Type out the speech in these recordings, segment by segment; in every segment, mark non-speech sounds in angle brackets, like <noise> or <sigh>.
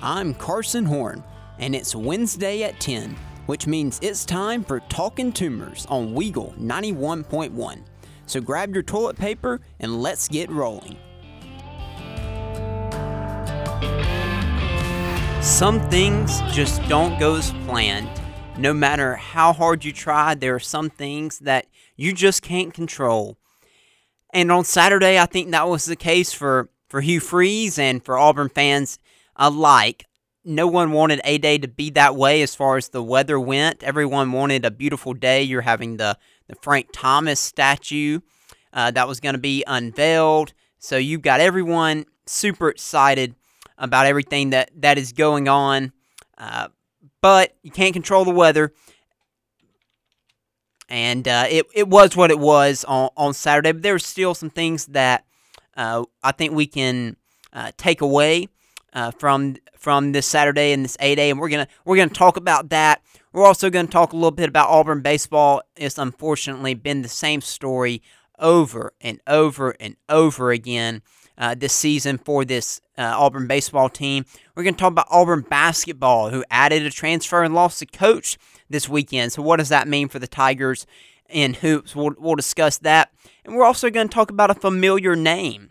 I'm Carson Horn, and it's Wednesday at 10, which means it's time for Talking Toomers on Weagle 91.1. So grab your toilet paper and let's get rolling. Some things just don't go as planned. No matter how hard you try, there are some things that you just can't control. And on Saturday, I think that was the case for, for Hugh Freeze and for Auburn fans alike. No one wanted A Day to be that way as far as the weather went. Everyone wanted a beautiful day. You're having the, the Frank Thomas statue uh, that was going to be unveiled. So you've got everyone super excited about everything that, that is going on. Uh, but you can't control the weather. And uh, it, it was what it was on, on Saturday. But there's still some things that uh, I think we can uh, take away uh, from from this Saturday and this A Day, and we're gonna we're gonna talk about that. We're also gonna talk a little bit about Auburn baseball. It's unfortunately been the same story over and over and over again uh, this season for this uh, Auburn baseball team. We're going to talk about Auburn basketball, who added a transfer and lost a coach this weekend. So, what does that mean for the Tigers in hoops? We'll, we'll discuss that. And we're also going to talk about a familiar name.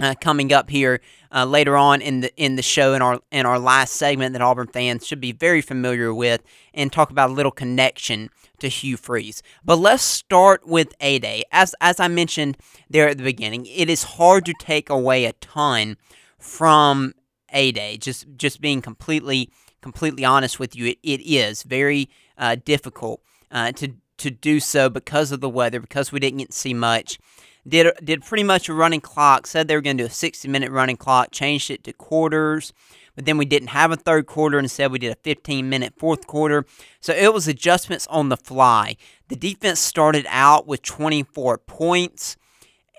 Uh, coming up here uh, later on in the in the show in our in our last segment that Auburn fans should be very familiar with, and talk about a little connection to Hugh Freeze. But let's start with A Day. As as I mentioned there at the beginning, it is hard to take away a ton from A Day. Just just being completely completely honest with you, it, it is very uh, difficult uh, to to do so because of the weather, because we didn't get to see much. Did did pretty much a running clock. Said they were going to do a 60 minute running clock. Changed it to quarters but then we didn't have a third quarter. Instead, we did a 15 minute fourth quarter. So it was adjustments on the fly. The defense started out with 24 points,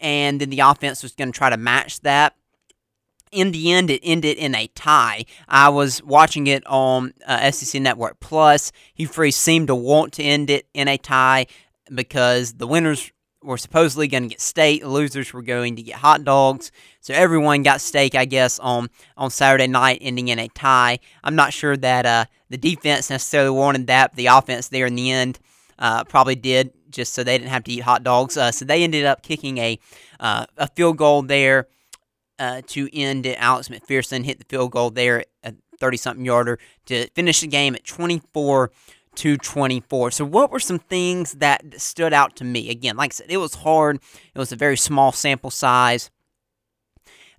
and then the offense was going to try to match that. In the end, it ended in a tie. I was watching it on uh, SEC Network Plus. Hugh Freeze seemed to want to end it in a tie because the winners were supposedly going to get steak. The losers were going to get hot dogs. So everyone got steak, I guess, on on Saturday night, ending in a tie. I'm not sure that uh, the defense necessarily wanted that. But the offense there in the end uh, probably did, just so they didn't have to eat hot dogs. Uh, so they ended up kicking a uh, a field goal there uh, to end it. Alex McPherson hit the field goal there, a 30 something yarder to finish the game at 24- 224. So, what were some things that stood out to me? Again, like I said, it was hard, it was a very small sample size.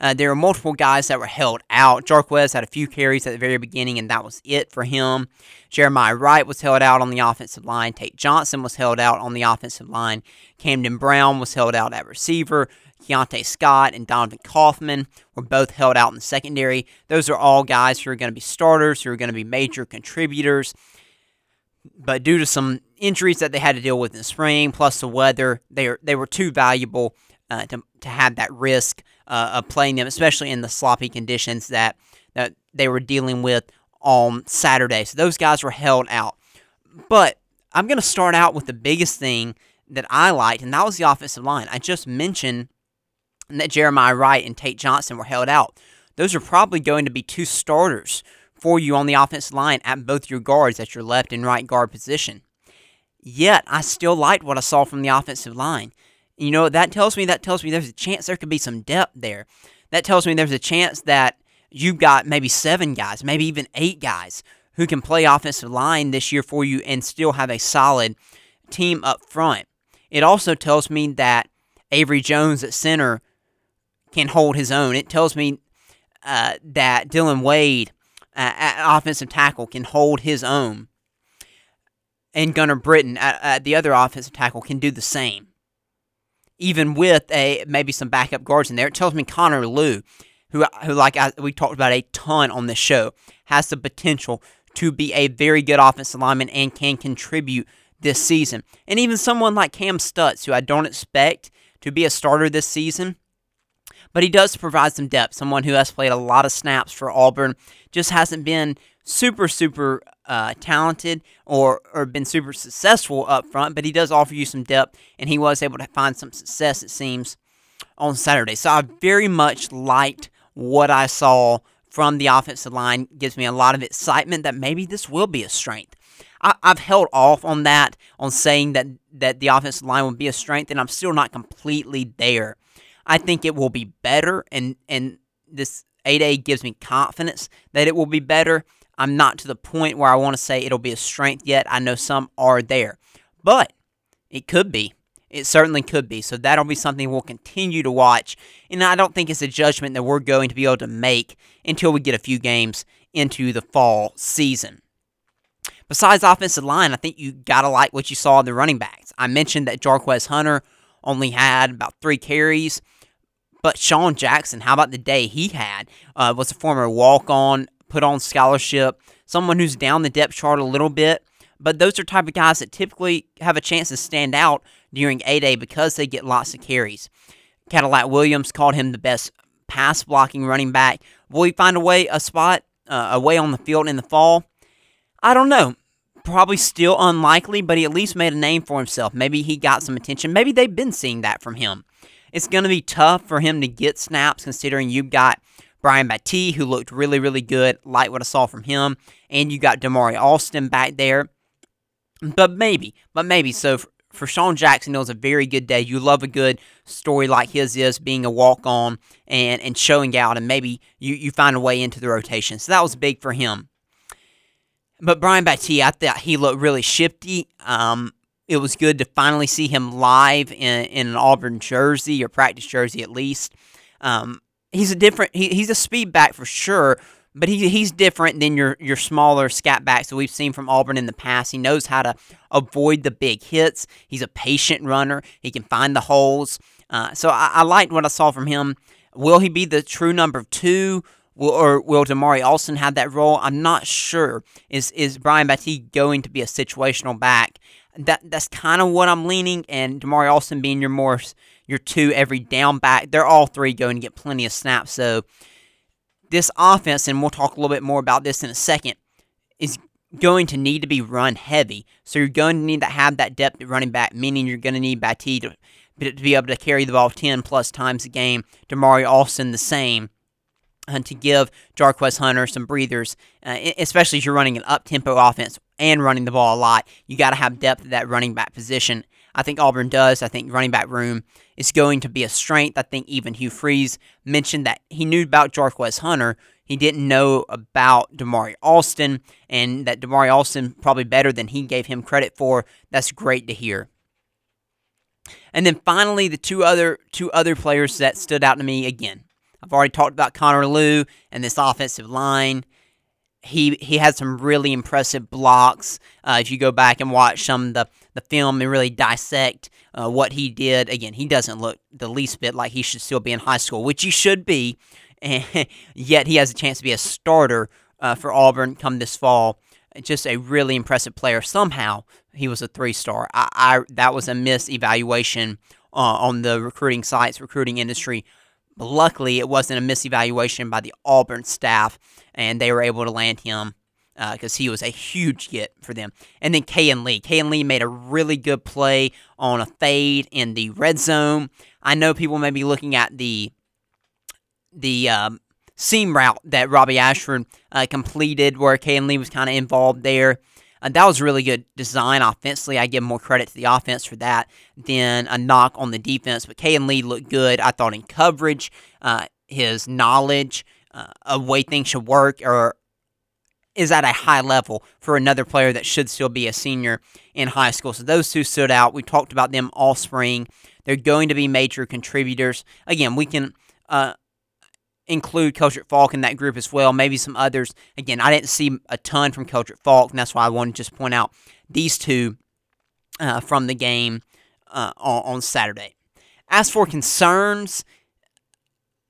Uh, there were multiple guys that were held out. Jarquez had a few carries at the very beginning, and that was it for him. Jeremiah Wright was held out on the offensive line. Tate Johnson was held out on the offensive line. Camden Brown was held out at receiver. Keionte Scott and Donovan Kaufman were both held out in the secondary. Those are all guys who are going to be starters, who are going to be major contributors but due to some injuries that they had to deal with in the spring, plus the weather, they are, they were too valuable uh, to, to have that risk uh, of playing them, especially in the sloppy conditions that, that they were dealing with on Saturday. So those guys were held out. But I'm going to start out with the biggest thing that I liked, and that was the offensive line. I just mentioned that Jeremiah Wright and Tate Johnson were held out. Those are probably going to be two starters for you on the offensive line at both your guards at your left and right guard position. Yet, I still liked what I saw from the offensive line. You know, that tells me that tells me there's a chance there could be some depth there. That tells me there's a chance that you've got maybe seven guys, maybe even eight guys who can play offensive line this year for you and still have a solid team up front. It also tells me that Avery Jones at center can hold his own. It tells me uh, that Dylan Wade at offensive tackle can hold his own, and Gunnar Britton at, at the other offensive tackle can do the same. Even with a maybe some backup guards in there, it tells me Connor Lew, who who like I, we talked about a ton on this show, has the potential to be a very good offensive lineman and can contribute this season. And even someone like Cam Stutts, who I don't expect to be a starter this season, but he does provide some depth. Someone who has played a lot of snaps for Auburn, just hasn't been super, super uh, talented or, or been super successful up front, but he does offer you some depth, and he was able to find some success, it seems, on Saturday. So I very much liked what I saw from the offensive line gives me a lot of excitement that maybe this will be a strength. I, have held off on that, on saying that, that the offensive line will be a strength, and I'm still not completely there. I think it will be better, and, and this 8A gives me confidence that it will be better. I'm not to the point where I want to say it'll be a strength yet. I know some are there, but it could be. It certainly could be. So that'll be something we'll continue to watch. And I don't think it's a judgment that we're going to be able to make until we get a few games into the fall season. Besides offensive line, I think you got to like what you saw in the running backs. I mentioned that Jarquez Hunter only had about three carries, but Sean Jackson, how about the day he had? Uh, was a former walk on, put on scholarship, someone who's down the depth chart a little bit. But those are type of guys that typically have a chance to stand out during A Day because they get lots of carries. Cadillac Williams called him the best pass blocking running back. Will he find a way, a spot, uh, a way on the field in the fall? I don't know. Probably still unlikely, but he at least made a name for himself. Maybe he got some attention. Maybe they've been seeing that from him. It's going to be tough for him to get snaps considering you've got Brian Battie, who looked really, really good, like what I saw from him, and you got Damari Alston back there. But maybe, but maybe. So for Sean Jackson, it was a very good day. You love a good story like his is, being a walk on and, and showing out, and maybe you, you find a way into the rotation. So that was big for him. But Brian Battie, I thought he looked really shifty. Um, it was good to finally see him live in, in an Auburn jersey or practice jersey at least. Um, he's a different, he, he's a speed back for sure, but he, he's different than your, your smaller scat backs that we've seen from Auburn in the past. He knows how to avoid the big hits. He's a patient runner. He can find the holes. Uh, so I, I liked what I saw from him. Will he be the true number two? Will, or will Damari Alston have that role? I'm not sure. Is is Brian Battie going to be a situational back? That that's kind of what I'm leaning. And Damari Alston being your more your two every down back, they're all three going to get plenty of snaps. So this offense, and we'll talk a little bit more about this in a second, is going to need to be run heavy. So you're going to need to have that depth at running back, meaning you're going to need Battie to, to be able to carry the ball 10 plus times a game. Damari Alston the same. And to give Jarquez Hunter some breathers, uh, especially if you're running an up tempo offense and running the ball a lot, you got to have depth at that running back position. I think Auburn does. I think running back room is going to be a strength. I think even Hugh Freeze mentioned that he knew about Jarquez Hunter. He didn't know about Damari Alston, and that Damari Alston probably better than he gave him credit for. That's great to hear. And then finally, the two other two other players that stood out to me again. I've already talked about Connor Lew and this offensive line he he had some really impressive blocks. Uh, if you go back and watch some the, the film and really dissect uh, what he did, again, he doesn't look the least bit like he should still be in high school, which he should be. And <laughs> yet he has a chance to be a starter uh, for Auburn come this fall. Just a really impressive player. Somehow he was a three star. I, I that was a miss evaluation uh, on the recruiting sites, recruiting industry. But luckily, it wasn't a misevaluation by the Auburn staff and they were able to land him because uh, he was a huge get for them. And then Kayin Lee. Kayin Lee made a really good play on a fade in the red zone. I know people may be looking at the the um, seam route that Robbie Ashford uh, completed, where Kayin Lee was kind of involved there. Uh, that was really good design offensively. I give more credit to the offense for that than a knock on the defense. But Kayin Lee looked good. I thought in coverage, uh, his knowledge uh, of way things should work or is at a high level for another player that should still be a senior in high school. So those two stood out. We talked about them all spring. They're going to be major contributors. Again, we can uh, include Keldric Falk in that group as well. Maybe some others. Again, I didn't see a ton from Keldric Falk, and that's why I wanted to just point out these two uh, from the game uh, on, on Saturday. As for concerns,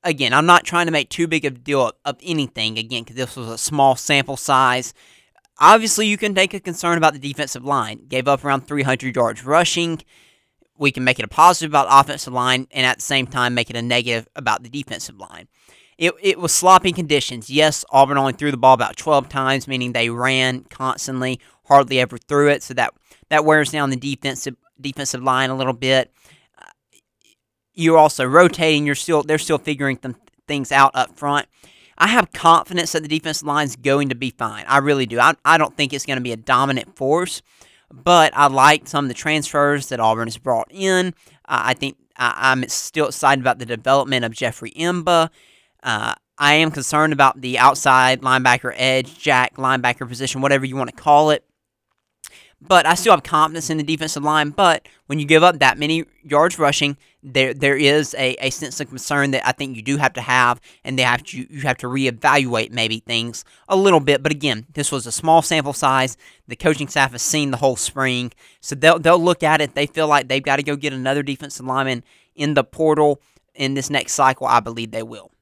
again, I'm not trying to make too big of a deal of, of anything, again, because this was a small sample size. Obviously, you can take a concern about the defensive line. Gave up around 300 yards rushing. We can make it a positive about offensive line and at the same time make it a negative about the defensive line. It, it was sloppy conditions. Yes, Auburn only threw the ball about 12 times, meaning they ran constantly, hardly ever threw it. So that, that wears down the defensive defensive line a little bit you're also rotating. You're still they're still figuring th- things out up front. I have confidence that the defensive line is going to be fine. I really do. I, I don't think it's going to be a dominant force, but I like some of the transfers that Auburn has brought in. Uh, I think I, am still excited about the development of Jeffrey M'ba. Uh, I am concerned about the outside linebacker, edge, jack, linebacker position, whatever you want to call it. But I still have confidence in the defensive line. But when you give up that many yards rushing, there there is a, a sense of concern that I think you do have to have, and they have to you have to reevaluate maybe things a little bit. But again, this was a small sample size. The coaching staff has seen the whole spring, so they'll they'll look at it. They feel like they've got to go get another defensive lineman in the portal in this next cycle. I believe they will.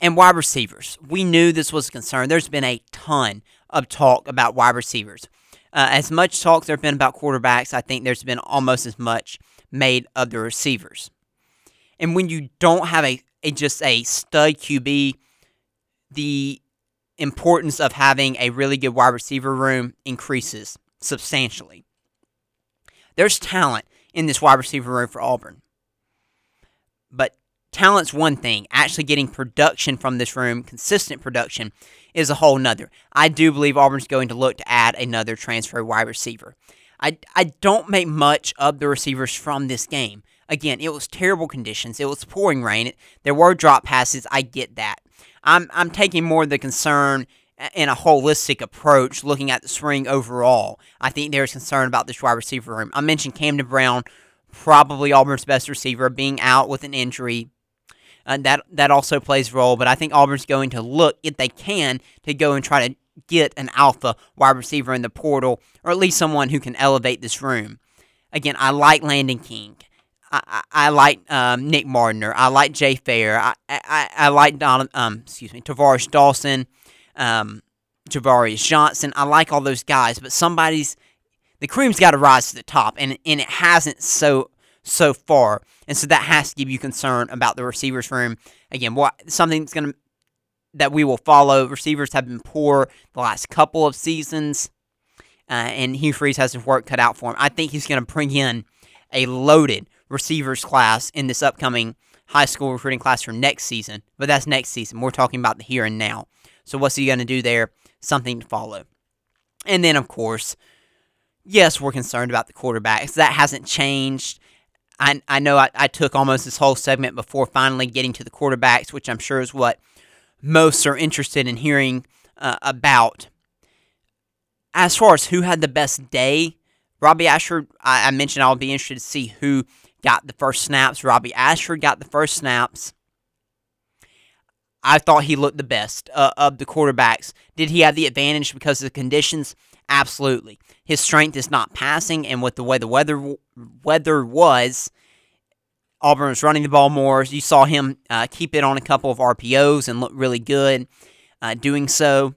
And wide receivers, we knew this was a concern. There's been a ton of talk about wide receivers. Uh, as much talk there has been about quarterbacks, I think there's been almost as much made of the receivers. And when you don't have a, a just a stud QB, the importance of having a really good wide receiver room increases substantially. There's talent in this wide receiver room for Auburn. But talent's one thing. Actually getting production from this room, consistent production, is a whole nother. I do believe Auburn's going to look to add another transfer wide receiver. I, I don't make much of the receivers from this game. Again, it was terrible conditions. It was pouring rain. There were drop passes. I get that. I'm, I'm taking more of the concern in a holistic approach, looking at the spring overall. I think there's concern about this wide receiver room. I mentioned Camden Brown, probably Auburn's best receiver, being out with an injury. Uh, that that also plays a role. But I think Auburn's going to look, if they can, to go and try to get an alpha wide receiver in the portal, or at least someone who can elevate this room. Again, I like Landen King. I, I, like um, Nick Mardner. I like Jay Fair. I, I, I like Don, um, excuse me, Tavares Dawson, um, Ja'Varrius Johnson. I like all those guys, but somebody's the cream's got to rise to the top, and and it hasn't so so far. And so that has to give you concern about the receivers room. Again, what something that's going to that we will follow. Receivers have been poor the last couple of seasons, uh, and Hugh Freeze has his work cut out for him. I think he's going to bring in a loaded receivers class in this upcoming high school recruiting class for next season. But that's next season. We're talking about the here and now. So what's he going to do there? Something to follow. And then, of course, yes, we're concerned about the quarterbacks. That hasn't changed. I, I know I, I took almost this whole segment before finally getting to the quarterbacks, which I'm sure is what most are interested in hearing uh, about. As far as who had the best day, Robbie Ashford, I, I mentioned I'll be interested to see who got the first snaps. Robbie Ashford got the first snaps. I thought he looked the best uh, of the quarterbacks. Did he have the advantage because of the conditions? Absolutely. His strength is not passing, and with the way the weather weather was, Auburn was running the ball more. You saw him uh, keep it on a couple of RPOs and look really good uh, doing so.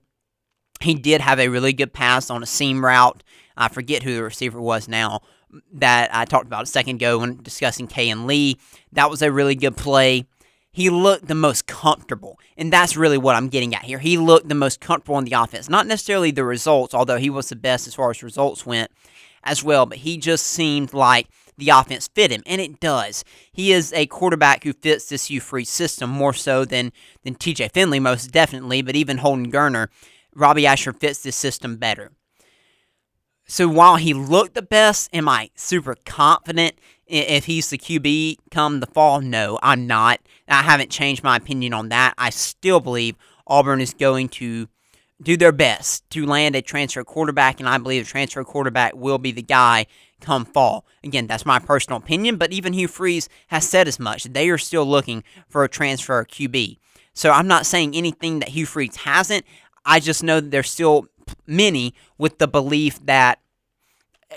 He did have a really good pass on a seam route. I forget who the receiver was now that I talked about a second ago when discussing Kayin Lee. That was a really good play he looked the most comfortable. And that's really what I'm getting at here. He looked the most comfortable in the offense. Not necessarily the results, although he was the best as far as results went as well, but he just seemed like the offense fit him, and it does. He is a quarterback who fits this Hugh Freeze system more so than, than TJ Finley, most definitely, but even Holden Geriner. Robbie Ashford fits this system better. So while he looked the best, am I super confident if he's the QB come the fall? No, I'm not. I haven't changed my opinion on that. I still believe Auburn is going to do their best to land a transfer quarterback, and I believe the transfer quarterback will be the guy come fall. Again, that's my personal opinion, but even Hugh Freeze has said as much. They are still looking for a transfer QB. So I'm not saying anything that Hugh Freeze hasn't. I just know that they're still many with the belief that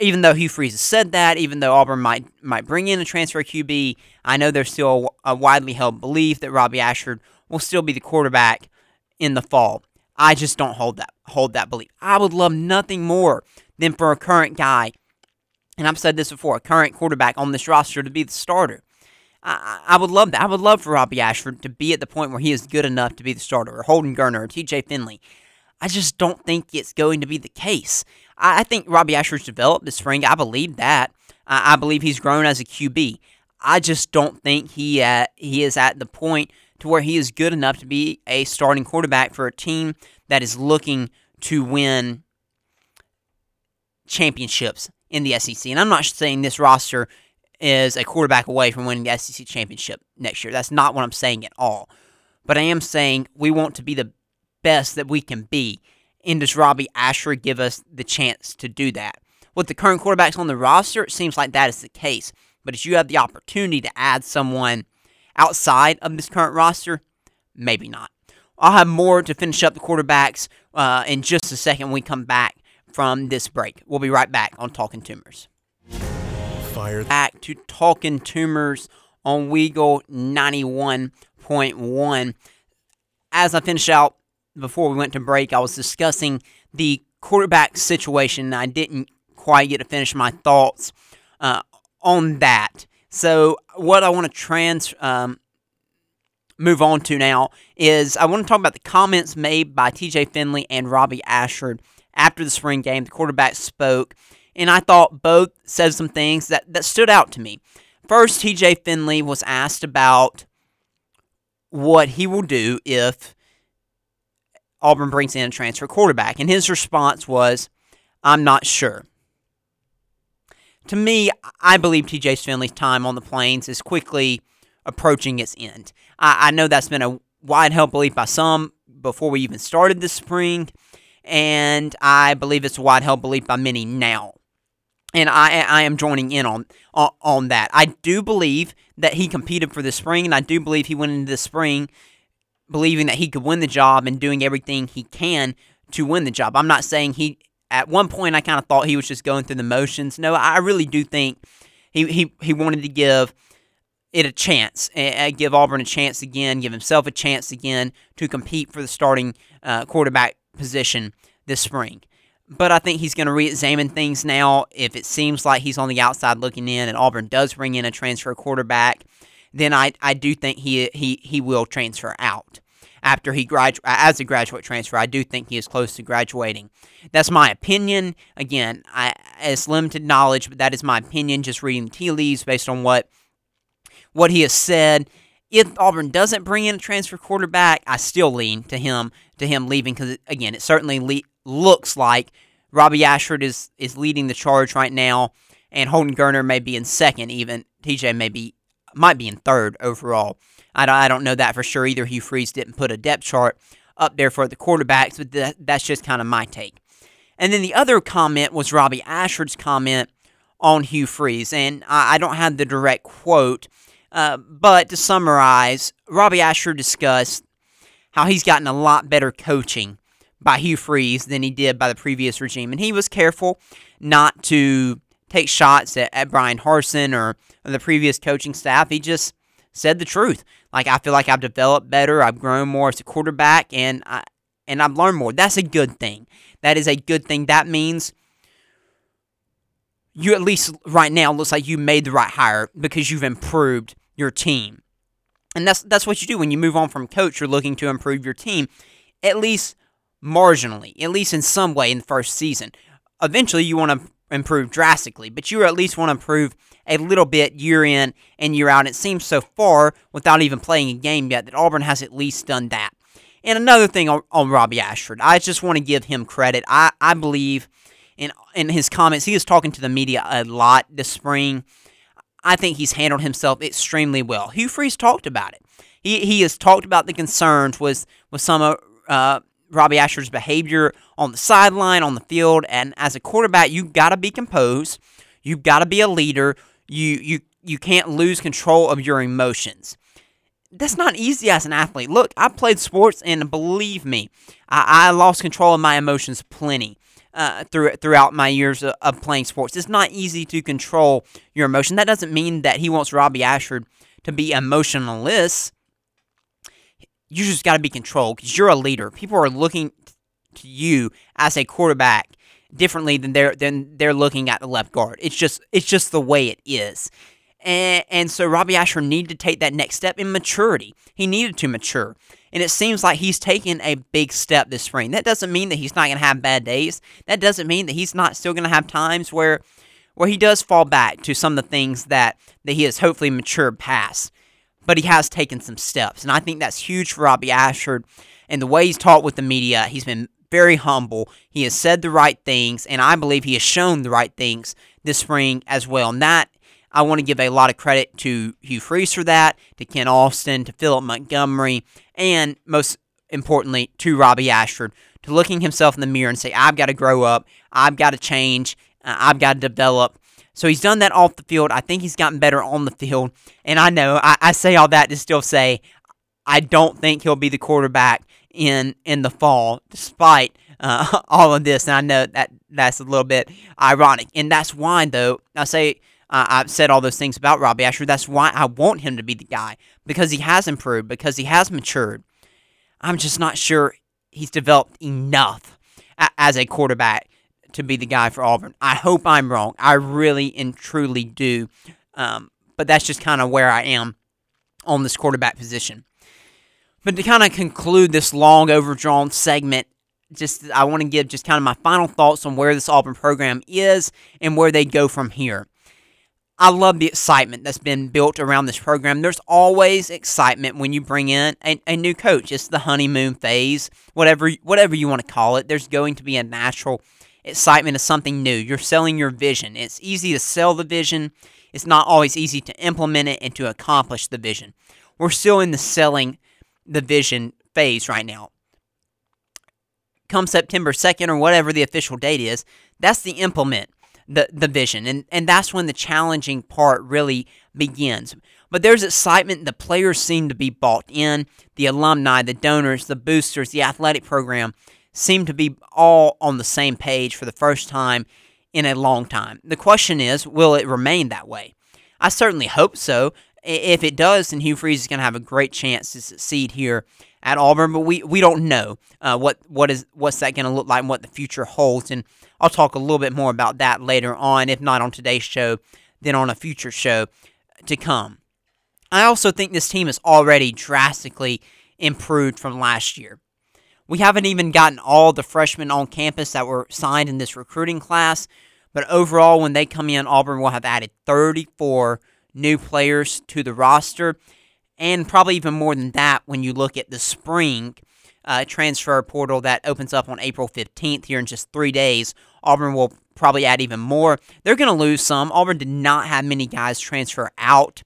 even though Hugh Freeze has said that, even though Auburn might might bring in a transfer QB, I know there's still a widely held belief that Robbie Ashford will still be the quarterback in the fall. I just don't hold that hold that belief. I would love nothing more than for a current guy, and I've said this before, a current quarterback on this roster to be the starter. I, I would love that. I would love for Robbie Ashford to be at the point where he is good enough to be the starter, or Holden Geriner, or T.J. Finley. I just don't think it's going to be the case. I, I think Robbie Ashford's developed this spring. I believe that. I, I believe he's grown as a QB. I just don't think he uh, he is at the point to where he is good enough to be a starting quarterback for a team that is looking to win championships in the SEC. And I'm not saying this roster is a quarterback away from winning the SEC championship next year. That's not what I'm saying at all. But I am saying we want to be the best that we can be. And does Robbie Ashford give us the chance to do that? With the current quarterbacks on the roster, it seems like that is the case. But if you have the opportunity to add someone outside of this current roster, maybe not. I'll have more to finish up the quarterbacks uh, in just a second when we come back from this break. We'll be right back on Talking Toomers. Fire. Back to Talking Toomers on Weagle 91.1. As I finish out, before we went to break, I was discussing the quarterback situation. I didn't quite get to finish my thoughts uh, on that. So, what I want to trans um, move on to now is I want to talk about the comments made by TJ Finley and Robbie Ashford after the spring game. The quarterback spoke, and I thought both said some things that, that stood out to me. First, TJ Finley was asked about what he will do if Auburn brings in a transfer quarterback, and his response was, I'm not sure. To me, I believe TJ Finley's time on the Plains is quickly approaching its end. I, I know that's been a wide held belief by some before we even started this spring, and I believe it's a wide held belief by many now. And I, I am joining in on, on on that. I do believe that he competed for the spring, and I do believe he went into the spring believing that he could win the job and doing everything he can to win the job. I'm not saying he. At one point, I kind of thought he was just going through the motions. No, I really do think he he, he wanted to give it a chance, uh, give Auburn a chance again, give himself a chance again to compete for the starting uh, quarterback position this spring. But I think he's going to re-examine things now. If it seems like he's on the outside looking in, and Auburn does bring in a transfer quarterback, then I, I do think he he he will transfer out after he gradu- as a graduate transfer. I do think he is close to graduating. That's my opinion. Again, I it's limited knowledge, but that is my opinion. Just reading the tea leaves based on what what he has said. If Auburn doesn't bring in a transfer quarterback, I still lean to him to him leaving because again, it certainly le- looks like Robbie Ashford is is leading the charge right now, and Holden Geriner may be in second. Even TJ may be might be in third overall. I don't, I don't know that for sure either. Hugh Freeze didn't put a depth chart up there for the quarterbacks, but that, that's just kind of my take. And then the other comment was Robbie Ashford's comment on Hugh Freeze, and I, I don't have the direct quote, uh, but to summarize, Robbie Ashford discussed how he's gotten a lot better coaching by Hugh Freeze than he did by the previous regime, and he was careful not to take shots at, at Bryan Harsin or, or the previous coaching staff. He just said the truth. Like I feel like I've developed better, I've grown more as a quarterback, and I and I've learned more. That's a good thing. That is a good thing. That means you at least right now looks like you made the right hire because you've improved your team. And that's that's what you do when you move on from coach. You're looking to improve your team, at least marginally, at least in some way in the first season. Eventually, you want to improve drastically, but you at least want to improve a little bit year in and year out. And It seems so far, without even playing a game yet, that Auburn has at least done that. And another thing on, on Robbie Ashford, I just want to give him credit. I, I believe in in his comments, he was talking to the media a lot this spring. I think he's handled himself extremely well. Hugh Freeze talked about it. He, he has talked about the concerns with, with some uh, Robbie Ashford's behavior on the sideline, on the field, and as a quarterback, you've got to be composed. You've got to be a leader. You you you can't lose control of your emotions. That's not easy as an athlete. Look, I played sports, and believe me, I, I lost control of my emotions plenty uh, through, throughout my years of, of playing sports. It's not easy to control your emotion. That doesn't mean that he wants Robbie Ashford to be emotionless you just got to be controlled because you're a leader. People are looking to you as a quarterback differently than they're than they're looking at the left guard. It's just it's just the way it is. And, and so Robbie Ashford needed to take that next step in maturity. He needed to mature. And it seems like he's taken a big step this spring. That doesn't mean that he's not going to have bad days. That doesn't mean that he's not still going to have times where where he does fall back to some of the things that that he has hopefully matured past. But he has taken some steps. And I think that's huge for Robbie Ashford. And the way he's talked with the media, he's been very humble. He has said the right things, and I believe he has shown the right things this spring as well. And that I want to give a lot of credit to Hugh Freeze for that, to Ken Austin, to Philip Montgomery, and most importantly, to Robbie Ashford, to looking himself in the mirror and say, I've got to grow up, I've got to change, uh, I've got to develop. So he's done that off the field. I think he's gotten better on the field. And I know I, I say all that to still say I don't think he'll be the quarterback in in the fall, despite uh, <laughs> all of this. And I know that that's a little bit ironic, and that's why though I say uh, I've said all those things about Robbie Ashford. That's why I want him to be the guy because he has improved, because he has matured. I'm just not sure he's developed enough a- as a quarterback to be the guy for Auburn. I hope I'm wrong. I really and truly do. Um, but that's just kind of where I am on this quarterback position. But to kind of conclude this long overdrawn segment, just I want to give just kind of my final thoughts on where this Auburn program is and where they go from here. I love the excitement that's been built around this program. There's always excitement when you bring in a, a new coach. It's the honeymoon phase, whatever whatever you want to call it. There's going to be a natural excitement of something new. You're selling your vision. It's easy to sell the vision. It's not always easy to implement it and to accomplish the vision. We're still in the selling the vision phase right now. Come September 2nd or whatever the official date is, that's the implement the, the vision. And, and that's when the challenging part really begins. But there's excitement. The players seem to be bought in. The alumni, the donors, the boosters, the athletic program seem to be all on the same page for the first time in a long time. The question is, will it remain that way? I certainly hope so. If it does, then Hugh Freeze is going to have a great chance to succeed here at Auburn. But we, we don't know uh, what what is what's that going to look like and what the future holds. And I'll talk a little bit more about that later on, if not on today's show, then on a future show to come. I also think this team is already drastically improved from last year. We haven't even gotten all the freshmen on campus that were signed in this recruiting class, but overall, when they come in, Auburn will have added 34 new players to the roster, and probably even more than that when you look at the spring uh, transfer portal that opens up on April 15th here in just three days. Auburn will probably add even more. They're going to lose some. Auburn did not have many guys transfer out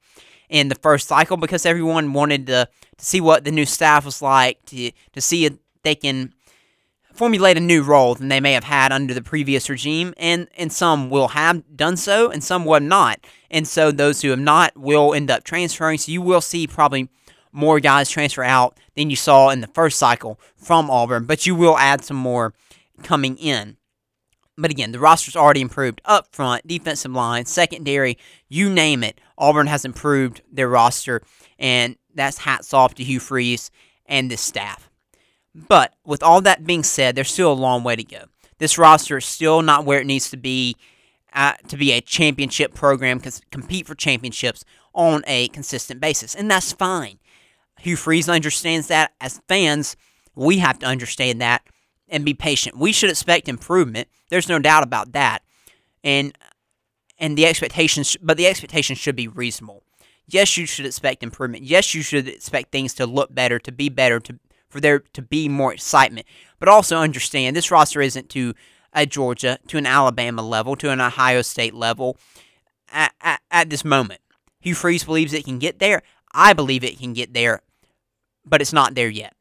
in the first cycle because everyone wanted to, to see what the new staff was like, to, to see they can formulate a new role than they may have had under the previous regime, and, and some will have done so, and some will not. And so those who have not will end up transferring. So you will see probably more guys transfer out than you saw in the first cycle from Auburn, but you will add some more coming in. But again, the roster's already improved up front, defensive line, secondary, you name it. Auburn has improved their roster, and that's hats off to Hugh Freeze and this staff. But with all that being said, there's still a long way to go. This roster is still not where it needs to be uh, to be a championship program, compete for championships on a consistent basis, and that's fine. Hugh Freeze understands that. As fans, we have to understand that and be patient. We should expect improvement. There's no doubt about that. And and the expectations but the expectations should be reasonable. Yes, you should expect improvement. Yes, you should expect things to look better, to be better, to for there to be more excitement. But also understand this roster isn't to a Georgia, to an Alabama level, to an Ohio State level at, at, at this moment. Hugh Freeze believes it can get there. I believe it can get there, but it's not there yet.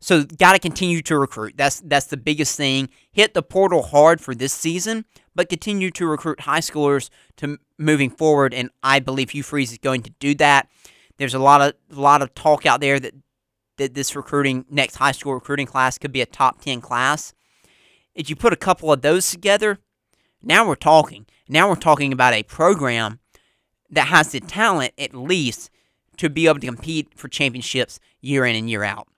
So got to continue to recruit. That's that's the biggest thing. Hit the portal hard for this season, but continue to recruit high schoolers to moving forward. And I believe Hugh Freeze is going to do that. There's a lot of a lot of talk out there that that this recruiting next high school recruiting class could be a top ten class. If you put a couple of those together, now we're talking. Now we're talking about a program that has the talent at least to be able to compete for championships year in and year out.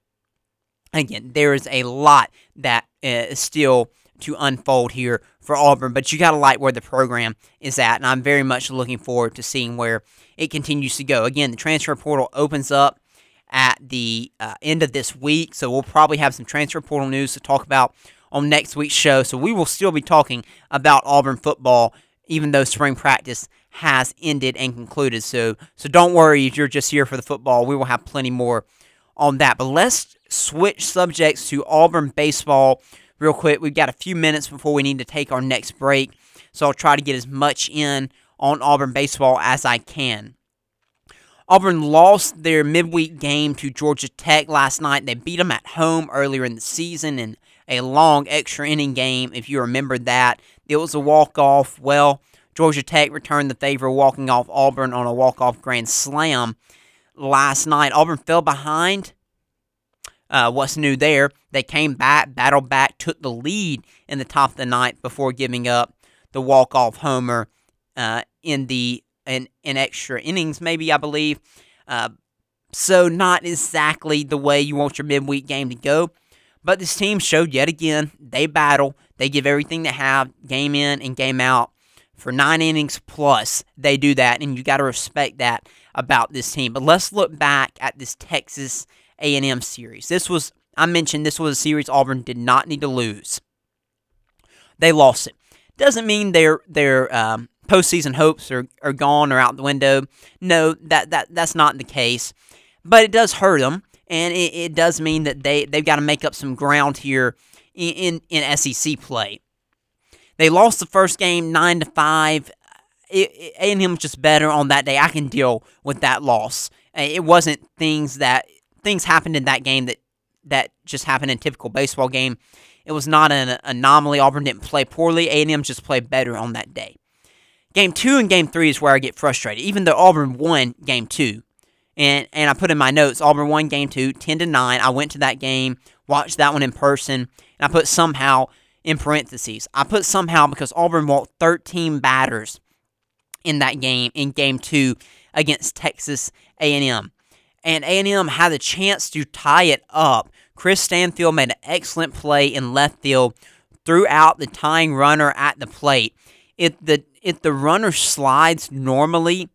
Again, there is a lot that uh, still to unfold here for Auburn, but you got to like where the program is at, and I'm very much looking forward to seeing where it continues to go. Again, the transfer portal opens up at the uh, end of this week, so we'll probably have some transfer portal news to talk about on next week's show. So we will still be talking about Auburn football, even though spring practice has ended and concluded. So so don't worry if you're just here for the football. We will have plenty more on that. But let's switch subjects to Auburn baseball real quick. We've got a few minutes before we need to take our next break. So I'll try to get as much in on Auburn baseball as I can. Auburn lost their midweek game to Georgia Tech last night. They beat them at home earlier in the season in a long extra inning game, if you remember that. It was a walk off. Well, Georgia Tech returned the favor, walking off Auburn on a walk off grand slam last night. Auburn fell behind. Uh, what's new there? They came back, battled back, took the lead in the top of the ninth before giving up the walk off homer uh, in the in, in extra innings, maybe I believe. Uh, so not exactly the way you want your midweek game to go. But this team showed yet again they battle, they give everything they have, game in and game out. For nine innings plus, they do that, and you got to respect that about this team. But let's look back at this Texas A&M series. This was I mentioned this was a series Auburn did not need to lose. They lost it. Doesn't mean their their um, postseason hopes are, are gone or out the window. No, that, that that's not the case. But it does hurt them, and it, it does mean that they, they've got to make up some ground here in, in, in SEC play. They lost the first game 9 to 5. A&M was just better on that day. I can deal with that loss. It wasn't things that things happened in that game that that just happened in typical baseball game. It was not an anomaly. Auburn didn't play poorly. A&M just played better on that day. Game two and game three is where I get frustrated. Even though Auburn won game two, and and I put in my notes Auburn won game two, 10 to nine. I went to that game, watched that one in person, and I put somehow in parentheses. I put somehow because Auburn walked 13 batters in that game in game two against Texas A&M, and A&M had a chance to tie it up. Chris Stanfield made an excellent play in left field, threw out the tying runner at the plate. It the if the runner slides normally,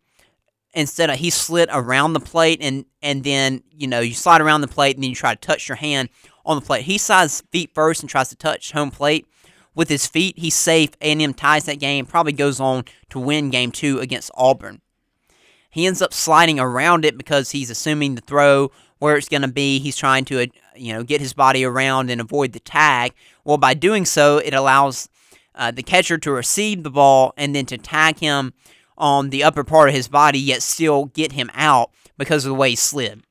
instead of he slid around the plate and and then you know you slide around the plate and then you try to touch your hand on the plate. He slides feet first and tries to touch home plate with his feet. He's safe. A&M ties that game. Probably goes on to win game two against Auburn. He ends up sliding around it because he's assuming the throw where it's going to be. He's trying to uh, you know get his body around and avoid the tag. Well, by doing so, it allows uh, the catcher to receive the ball and then to tag him on the upper part of his body, yet still get him out because of the way he slid.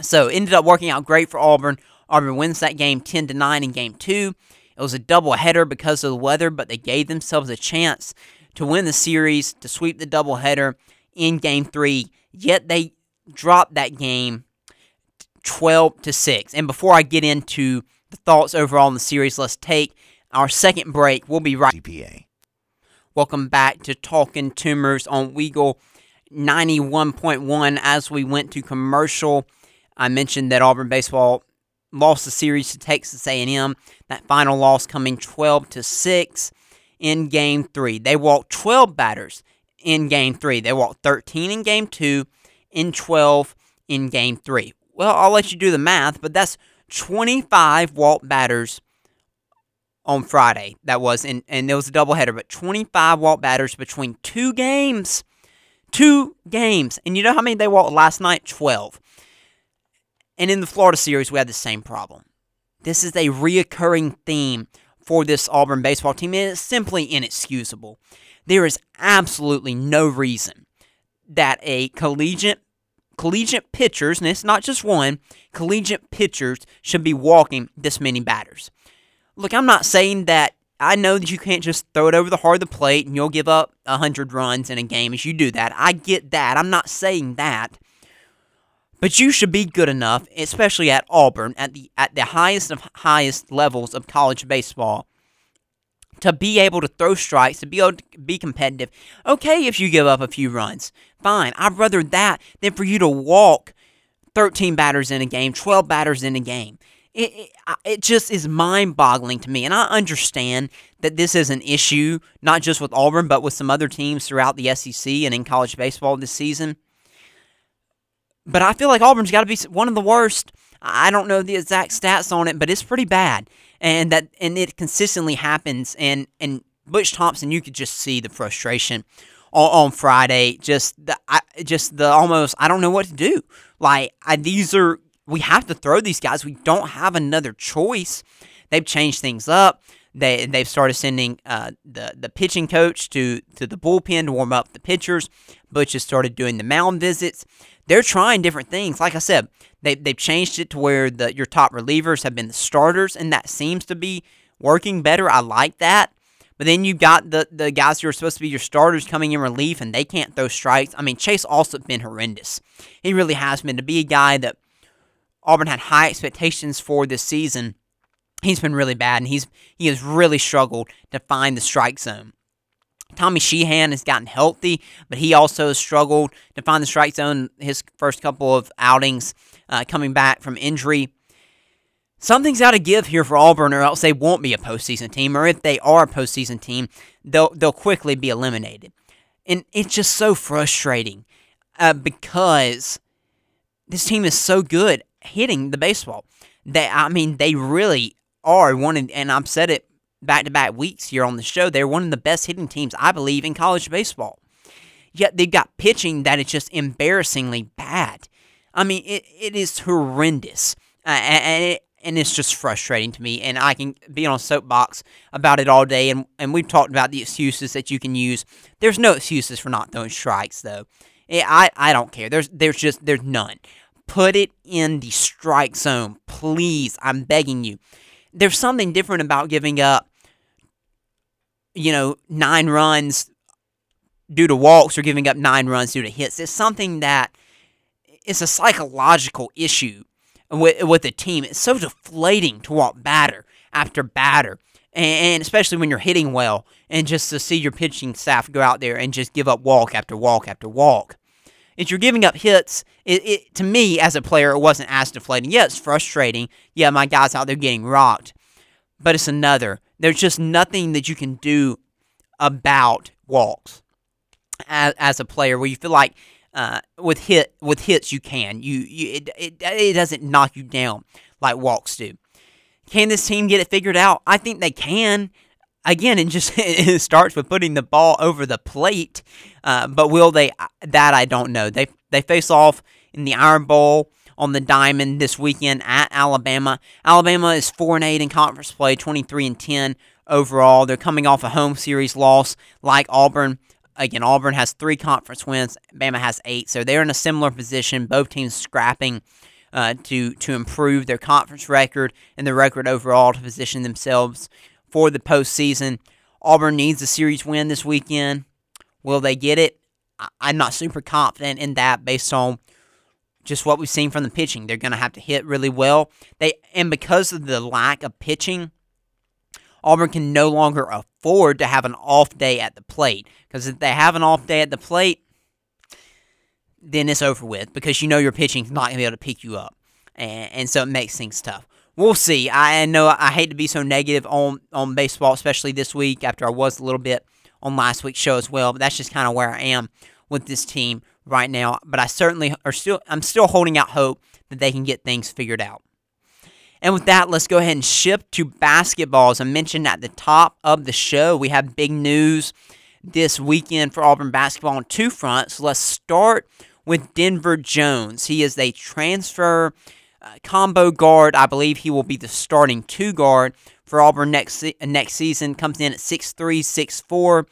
So ended up working out great for Auburn. Auburn wins that game 10 to 9 in game two. It was a doubleheader because of the weather, but they gave themselves a chance to win the series, to sweep the doubleheader in game three. Yet they dropped that game 12 to 6. And before I get into the thoughts overall in the series, let's take our second break. We'll be right. GPA. Welcome back to Talking Toomers on Weagle 91.1. As we went to commercial, I mentioned that Auburn baseball lost the series to Texas A&M. That final loss coming 12 to 6 in game 3. They walked 12 batters in game 3. They walked 13 in game 2 in 12 in game 3. Well, I'll let you do the math, but that's 25 walk batters on Friday. That was, and, and it was a doubleheader, but 25 walk batters between two games. Two games. And you know how many they walked last night? 12. And in the Florida series, we had the same problem. This is a reoccurring theme for this Auburn baseball team, and it's simply inexcusable. There is absolutely no reason that a collegiate collegiate pitchers, and it's not just one, collegiate pitchers should be walking this many batters. Look, I'm not saying that I know that you can't just throw it over the heart of the plate and you'll give up 100 runs in a game as you do that. I get that. I'm not saying that. But you should be good enough, especially at Auburn, at the at the highest of highest levels of college baseball, to be able to throw strikes, to be able to be competitive. Okay, if you give up a few runs, fine. I'd rather that than for you to walk 13 batters in a game, 12 batters in a game it, it, it just is mind boggling to me. And I understand that this is an issue, not just with Auburn, but with some other teams throughout the SEC and in college baseball this season. But I feel like Auburn's got to be one of the worst. I don't know the exact stats on it, but it's pretty bad. And that and it consistently happens. And and Butch Thompson, you could just see the frustration on, Friday. Just the, I, just the almost I don't know what to do. Like I, these are we have to throw these guys. We don't have another choice. They've changed things up. They they've started sending uh, the the pitching coach to to the bullpen to warm up the pitchers. Butch has started doing the mound visits. They're trying different things. Like I said, they they've changed it to where the your top relievers have been the starters, and that seems to be working better. I like that. But then you've got the, the guys who are supposed to be your starters coming in relief and they can't throw strikes. I mean, Chase Allsup been horrendous. He really has been. To be a guy that Auburn had high expectations for this season, he's been really bad and he's he has really struggled to find the strike zone. Tommy Sheehan has gotten healthy, but he also struggled to find the strike zone his first couple of outings uh, coming back from injury. Something's got to give here for Auburn, or else they won't be a postseason team. Or if they are a postseason team, they'll they'll quickly be eliminated. And it's just so frustrating uh, because this team is so good hitting the baseball. They, I mean, they really are one of, and I've said it back to back weeks here on the show. They're one of the best hitting teams, I believe, in college baseball. Yet they've got pitching that is just embarrassingly bad. I mean, it, it is horrendous. Uh, and it, and it's just frustrating to me. And I can be on a soapbox about it all day. And, and we've talked about the excuses that you can use. There's no excuses for not throwing strikes, though. I, I don't care. There's there's just there's none. Put it in the strike zone, please. I'm begging you. There's something different about giving up, you know, nine runs due to walks or giving up nine runs due to hits. It's something that is a psychological issue with with the team. It's so deflating to walk batter after batter, and, especially when you're hitting well, and just to see your pitching staff go out there and just give up walk after walk after walk. If you're giving up hits, it, it to me as a player, it wasn't as deflating. Yeah, it's frustrating. Yeah, my guys out there getting rocked, but it's another. There's just nothing that you can do about walks as, as a player where you feel like uh, with hit with hits you can you you it, it, it doesn't knock you down like walks do. Can this team get it figured out? I think they can. Again, it just <laughs> it starts with putting the ball over the plate. Uh, but will they? That I don't know. They they face off in the Iron Bowl on the diamond this weekend at Alabama. Alabama is four and eight in conference play, twenty three and ten overall. They're coming off a home series loss like Auburn again, Auburn has three conference wins. Bama has eight, so they're in a similar position. Both teams scrapping uh, to to improve their conference record and their record overall to position themselves for the postseason. Auburn needs a series win this weekend. Will they get it? I'm not super confident in that based on just what we've seen from the pitching. They're going to have to hit really well. They and because of the lack of pitching, Auburn can no longer afford to have an off day at the plate. Because if they have an off day at the plate, then it's over with because you know your pitching's not going to be able to pick you up. And, and so it makes things tough. We'll see. I know I hate to be so negative on, on baseball, especially this week after I was a little bit on last week's show as well. But that's just kind of where I am with this team right now. But I certainly are still I'm still holding out hope that they can get things figured out. And with that, let's go ahead and shift to basketball. As I mentioned at the top of the show, we have big news this weekend for Auburn basketball on two fronts. Let's start with Denver Jones. He is a transfer uh, combo guard. I believe he will be the starting two guard for Auburn next next season. Comes in at 6'3", 6'4",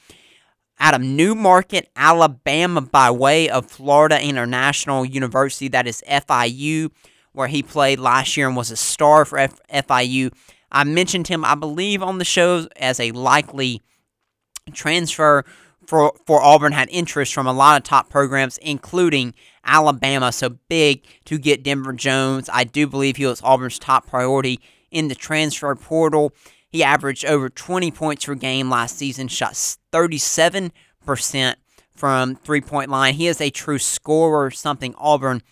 out of New Market, Alabama, by way of Florida International University. That is FIU where he played last year and was a star for F- FIU. I mentioned him, I believe, on the show as a likely transfer for, for Auburn. Had interest from a lot of top programs, including Alabama. So big to get Denver Jones. I do believe he was Auburn's top priority in the transfer portal. He averaged over 20 points per game last season, shot 37% from three point line. He is a true scorer, something Auburn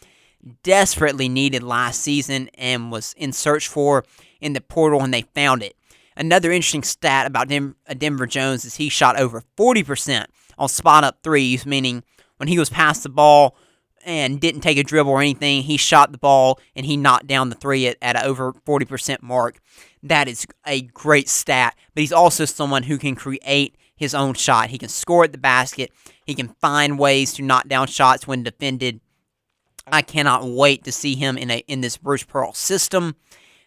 desperately needed last season and was in search for in the portal and they found it. Another interesting stat about Dem- uh, Denver Jones is he shot over 40% on spot up threes, meaning when he was past the ball and didn't take a dribble or anything, he shot the ball and he knocked down the three at, at over 40% mark. That is a great stat, but he's also someone who can create his own shot. He can score at the basket. He can find ways to knock down shots when defended. I cannot wait to see him in a in this Bruce Pearl system,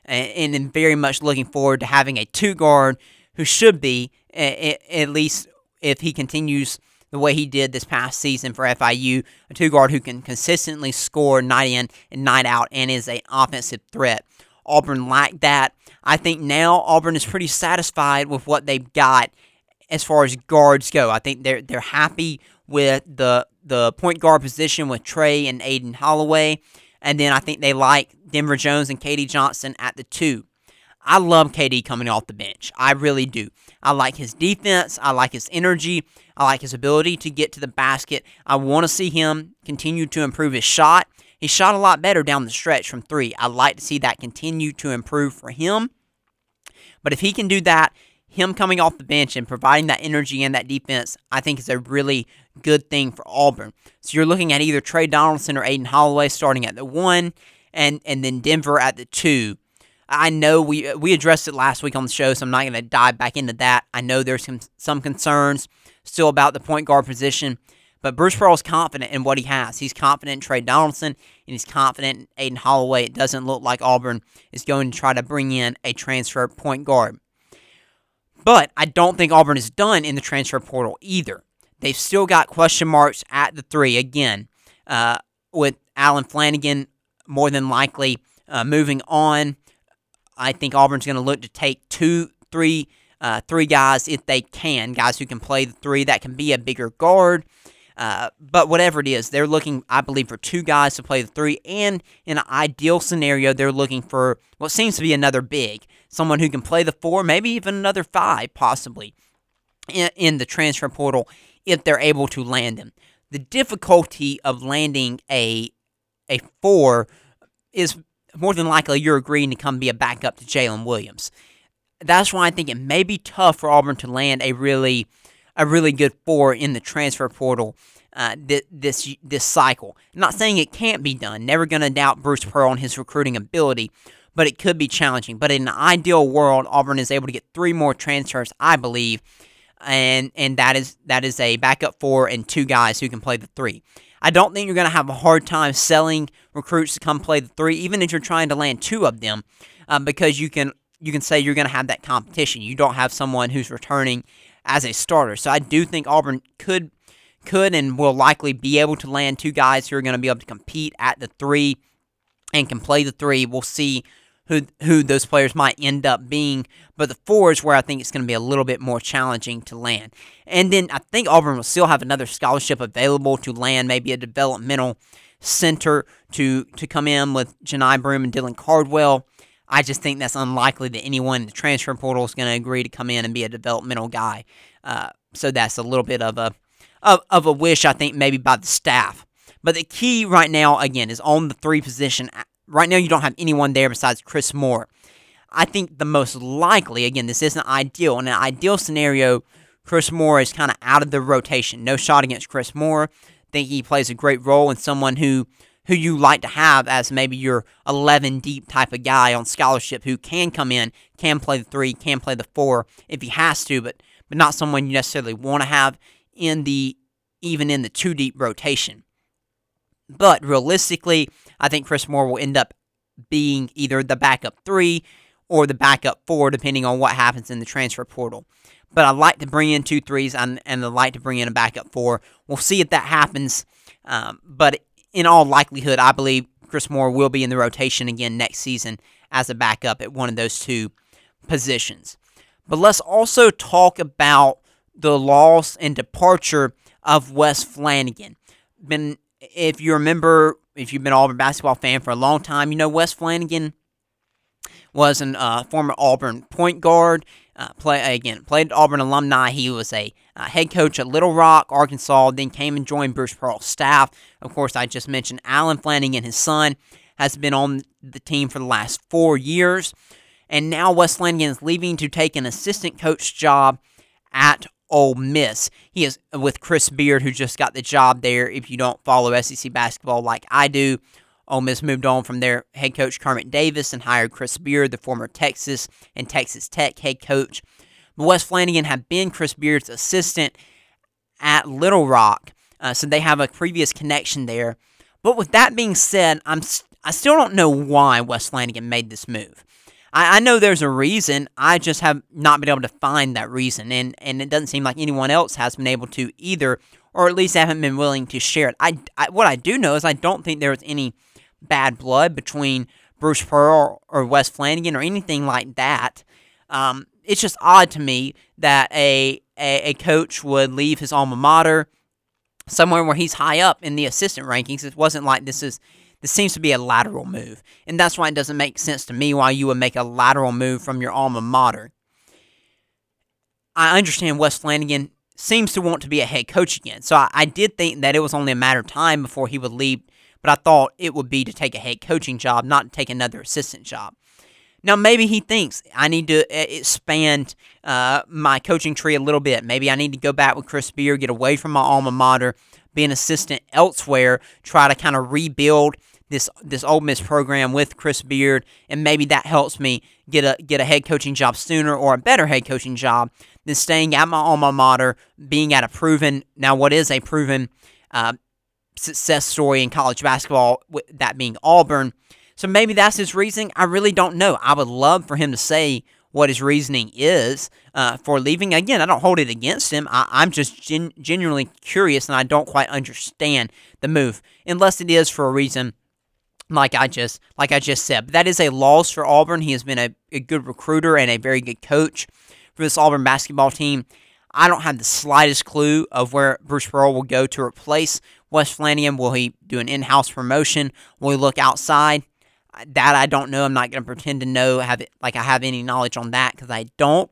and, and very much looking forward to having a two guard who should be at least if he continues the way he did this past season for FIU, a two guard who can consistently score night in and night out and is an offensive threat. Auburn lacked that. I think now Auburn is pretty satisfied with what they've got as far as guards go. I think they're they're happy with the the point guard position with Tre and Aden Holloway, and then I think they like Denver Jones and KD Johnson at the two. I love KD coming off the bench. I really do. I like his defense. I like his energy. I like his ability to get to the basket. I want to see him continue to improve his shot. He shot a lot better down the stretch from three. I like to see that continue to improve for him. But if he can do that, him coming off the bench and providing that energy and that defense, I think is a really good thing for Auburn. So you're looking at either Tre Donaldson or Aden Holloway starting at the one, and and then Denver at the two. I know we we addressed it last week on the show, so I'm not going to dive back into that. I know there's some some concerns still about the point guard position, but Bruce Pearl is confident in what he has. He's confident in Tre Donaldson, and he's confident in Aden Holloway. It doesn't look like Auburn is going to try to bring in a transfer point guard. But I don't think Auburn is done in the transfer portal either. They've still got question marks at the three again, uh, with Allen Flanigan more than likely uh, moving on. I think Auburn's going to look to take two, three, uh, three guys if they can, guys who can play the three that can be a bigger guard. Uh, but whatever it is, they're looking, I believe, for two guys to play the three. And in an ideal scenario, they're looking for what seems to be another big, someone who can play the four, maybe even another five, possibly, in, in the transfer portal if they're able to land them. The difficulty of landing a a four is more than likely you're agreeing to come be a backup to Jaylin Williams. That's why I think it may be tough for Auburn to land a really a really good four in the transfer portal uh, th- this this cycle. I'm not saying it can't be done. Never going to doubt Bruce Pearl and his recruiting ability, but it could be challenging. But in an ideal world, Auburn is able to get three more transfers, I believe, and and that is that is a backup four and two guys who can play the three. I don't think you're going to have a hard time selling recruits to come play the three, even if you're trying to land two of them, um, because you can you can say you're going to have that competition. You don't have someone who's returning as a starter. So I do think Auburn could could and will likely be able to land two guys who are going to be able to compete at the three and can play the three. We'll see who who those players might end up being. But the four is where I think it's going to be a little bit more challenging to land. And then I think Auburn will still have another scholarship available to land, maybe a developmental center to to come in with Johni Broome and Dylan Cardwell. I just think that's unlikely that anyone in the transfer portal is going to agree to come in and be a developmental guy. Uh, so that's a little bit of a of, of a wish, I think, maybe by the staff. But the key right now, again, is on the three position Right now, you don't have anyone there besides Chris Moore. I think the most likely, again, this isn't ideal. In an ideal scenario, Chris Moore is kind of out of the rotation. No shot against Chris Moore. think he plays a great role and someone who who you like to have as maybe your 11 deep type of guy on scholarship who can come in, can play the three, can play the four if he has to, but but not someone you necessarily want to have in the even in the two deep rotation. But realistically, I think Chris Moore will end up being either the backup three or the backup four, depending on what happens in the transfer portal. But I like to bring in two threes and, and I like to bring in a backup four. We'll see if that happens. Um, but in all likelihood, I believe Chris Moore will be in the rotation again next season as a backup at one of those two positions. But let's also talk about the loss and departure of Wes Flanigan. Been if you remember, if you've been Auburn basketball fan for a long time, you know Wes Flanigan was a uh, former Auburn point guard. Uh, play again, played Auburn alumni. He was a uh, head coach at Little Rock, Arkansas. Then came and joined Bruce Pearl's staff. Of course, I just mentioned Allen Flanigan, his son, has been on the team for the last four years, and now Wes Flanigan is leaving to take an assistant coach job at Ole Miss. He is with Chris Beard, who just got the job there. If you don't follow SEC basketball like I do, Ole Miss moved on from their head coach Kermit Davis and hired Chris Beard, the former Texas and Texas Tech head coach. But Wes Flanigan had been Chris Beard's assistant at Little Rock, uh, so they have a previous connection there. But with that being said, I'm I still don't know why Wes Flanigan made this move. I, I know there's a reason. I just have not been able to find that reason, and and it doesn't seem like anyone else has been able to either, or at least haven't been willing to share it. I, I what I do know is I don't think there was any bad blood between Bruce Pearl or Wes Flanigan or anything like that. Um, it's just odd to me that a, a, a coach would leave his alma mater somewhere where he's high up in the assistant rankings. It wasn't like this is this seems to be a lateral move, and that's why it doesn't make sense to me why you would make a lateral move from your alma mater. I understand Wes Flanigan seems to want to be a head coach again, so I, I did think that it was only a matter of time before he would leave. But I thought it would be to take a head coaching job, not to take another assistant job. Now, maybe he thinks I need to uh, expand uh, my coaching tree a little bit. Maybe I need to go back with Chris Beard, get away from my alma mater, be an assistant elsewhere, try to kind of rebuild this this Ole Miss program with Chris Beard, and maybe that helps me get a get a head coaching job sooner or a better head coaching job than staying at my alma mater, being at a proven now what is a proven uh, success story in college basketball, that being Auburn so maybe that's his reasoning. I really don't know. I would love for him to say what his reasoning is uh, for leaving. Again, I don't hold it against him. I, am just gen- genuinely curious and I don't quite understand the move, unless it is for a reason like I just like I just said. That is a loss for Auburn. He has been a, a good recruiter and a very good coach for this Auburn basketball team. I don't have the slightest clue of where Bruce Pearl will go to replace Wes Flanigan. Will he do an in-house promotion? Will he look outside? that I don't know. I'm not going to pretend to know have it like I have any knowledge on that because I don't.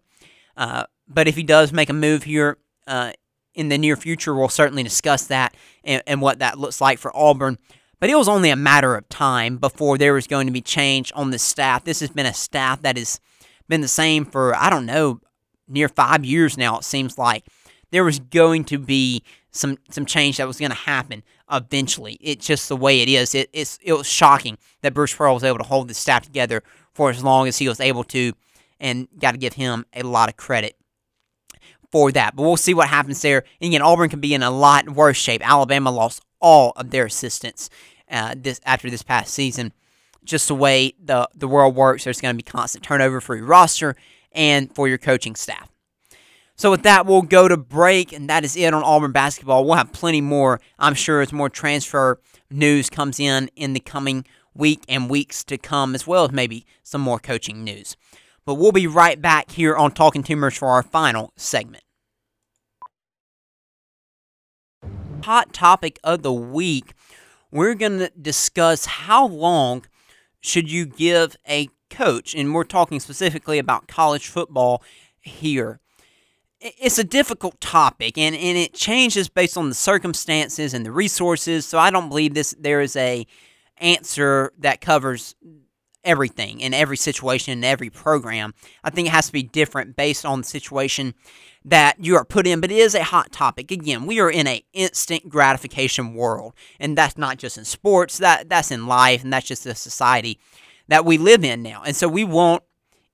Uh, but if he does make a move here uh, in the near future, we'll certainly discuss that and, and, what that looks like for Auburn. But it was only a matter of time before there was going to be change on the staff. This has been a staff that has been the same for I don't know near five years now. It seems like there was going to be some some change that was going to happen eventually. It's just the way it is. It, it's it was shocking that Bruce Pearl was able to hold the staff together for as long as he was able to, and got to give him a lot of credit for that. But we'll see what happens there. And again, Auburn can be in a lot worse shape. Alabama lost all of their assistants uh, this after this past season. Just the way the the world works, there's going to be constant turnover for your roster and for your coaching staff. So with that, we'll go to break, and that is it on Auburn basketball. We'll have plenty more, I'm sure, as more transfer news comes in in the coming week and weeks to come, as well as maybe some more coaching news. But we'll be right back here on Talking Toomers for our final segment. Hot topic of the week. We're going to discuss how long should you give a coach, and we're talking specifically about college football here. It's a difficult topic and, and it changes based on the circumstances and the resources so i don't believe this there is a answer that covers everything in every situation in every program. I think it has to be different based on the situation that you are put in but it is a hot topic again we are in a instant gratification world and that's not just in sports that that's in life and that's just the society that we live in now and so we want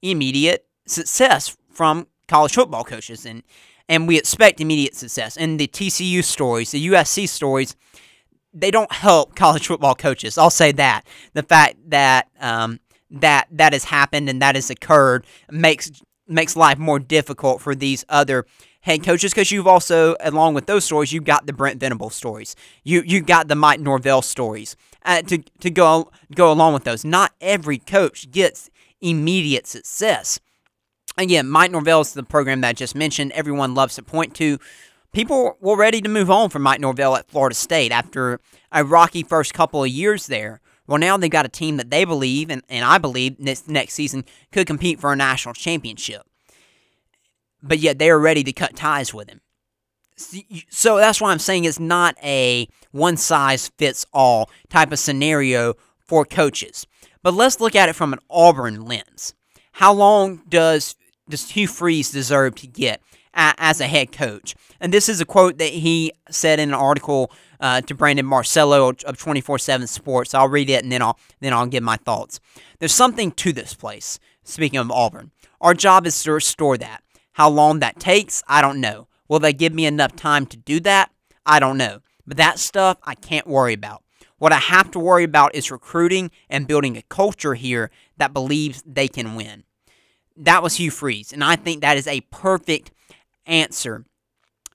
immediate success from college football coaches, and and we expect immediate success. And the TCU stories, the USC stories, they don't help college football coaches. I'll say that the fact that um, that that has happened and that has occurred makes makes life more difficult for these other head coaches because you've also, along with those stories, you've got the Brent Venable stories. You you got the Mike Norvell stories uh, to to go go along with those. Not every coach gets immediate success. Again, Mike Norvell is the program that I just mentioned. Everyone loves to point to. People were ready to move on from Mike Norvell at Florida State after a rocky first couple of years there. Well, now they've got a team that they believe, and, and I believe this next season could compete for a national championship. But yet they are ready to cut ties with him. So that's why I'm saying it's not a one size fits all type of scenario for coaches. But let's look at it from an Auburn lens. How long does does Hugh Freeze deserve to get as a head coach? And this is a quote that he said in an article uh, to Brandon Marcello of 24/7 Sports. I'll read it and then I'll then I'll give my thoughts. There's something to this place. Speaking of Auburn, our job is to restore that. How long that takes, I don't know. Will they give me enough time to do that? I don't know. But that stuff I can't worry about. What I have to worry about is recruiting and building a culture here that believes they can win. That was Hugh Freeze, and I think that is a perfect answer.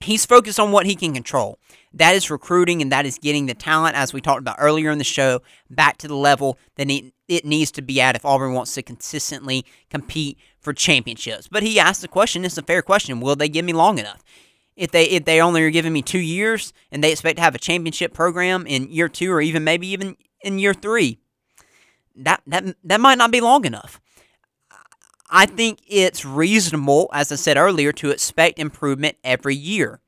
He's focused on what he can control. That is recruiting and that is getting the talent, as we talked about earlier in the show, back to the level that it needs to be at if Auburn wants to consistently compete for championships. But he asked the question, it's a fair question, will they give me long enough? if they if they only are giving me two years and they expect to have a championship program in year two or even maybe even in year three, that that that might not be long enough. I think it's reasonable, as I said earlier, to expect improvement every year.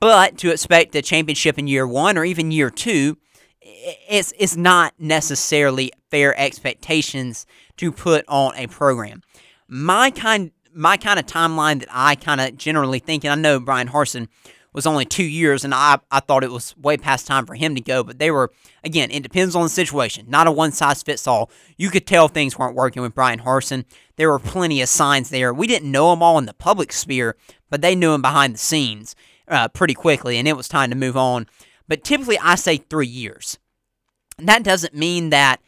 But to expect a championship in year one or even year two, it's, it's not necessarily fair expectations to put on a program. My kind my kind of timeline that I kind of generally think, and I know Bryan Harsin was only two years, and I, I thought it was way past time for him to go. But they were, again, it depends on the situation, not a one size fits all. You could tell things weren't working with Bryan Harsin. There were plenty of signs there. We didn't know them all in the public sphere, but they knew him behind the scenes uh, pretty quickly, and it was time to move on. But typically, I say three years. that doesn't mean that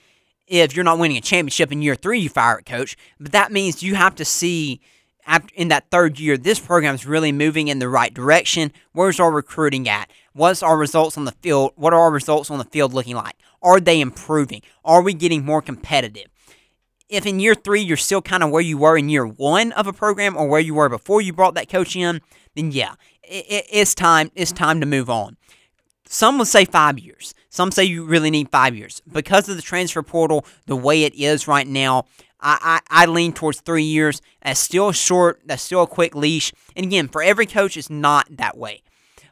if you're not winning a championship in year three, you fire a coach. But that means you have to see after, in that third year, this program is really moving in the right direction. Where's our recruiting at? What's our results on the field? What are our results on the field looking like? Are they improving? Are we getting more competitive? If in year three you're still kind of where you were in year one of a program or where you were before you brought that coach in, then yeah, it, it, it's time. It's time to move on. Some would say five years. Some say you really need five years. Because of the transfer portal, the way it is right now, I, I, I lean towards three years. That's still short. That's still a quick leash. And again, for every coach, it's not that way.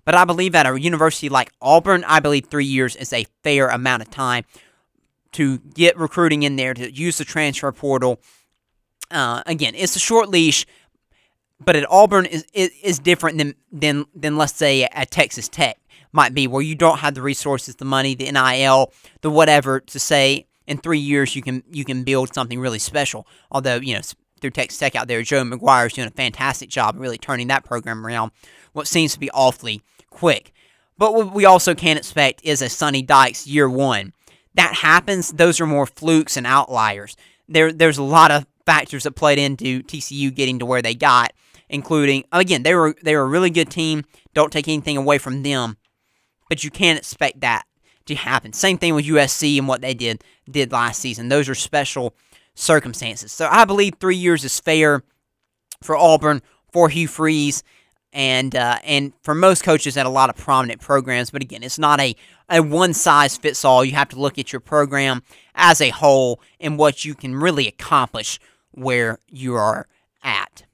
But I believe at a university like Auburn, I believe three years is a fair amount of time to get recruiting in there, to use the transfer portal. Uh, again, it's a short leash, but at Auburn is, is, is different than, than, than, let's say, at Texas Tech might be, where you don't have the resources, the money, the NIL, the whatever to say in three years you can you can build something really special. Although you know through Texas Tech out there, Joe McGuire is doing a fantastic job really turning that program around. What seems to be awfully quick. But what we also can't expect is a Sonny Dykes year one. That happens. Those are more flukes and outliers. There, there's a lot of factors that played into TCU getting to where they got, including again they were they were a really good team. Don't take anything away from them, but you can't expect that to happen. Same thing with USC and what they did did last season. Those are special circumstances. So I believe three years is fair for Auburn, for Hugh Freeze, and uh, and for most coaches at a lot of prominent programs. But again, it's not a, a one size fits all. You have to look at your program as a whole and what you can really accomplish where you are at.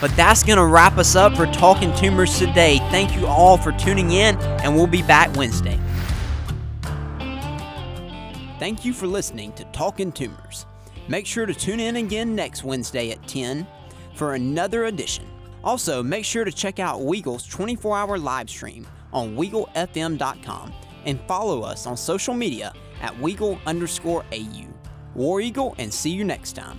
But that's going to wrap us up for Talking Toomers today. Thank you all for tuning in, and we'll be back Wednesday. Thank you for listening to Talking Toomers. Make sure to tune in again next Wednesday at 10 for another edition. Also, make sure to check out Weagle's 24 hour live stream on WeagleFM.com and follow us on social media at Weagle underscore AU. War Eagle, and see you next time.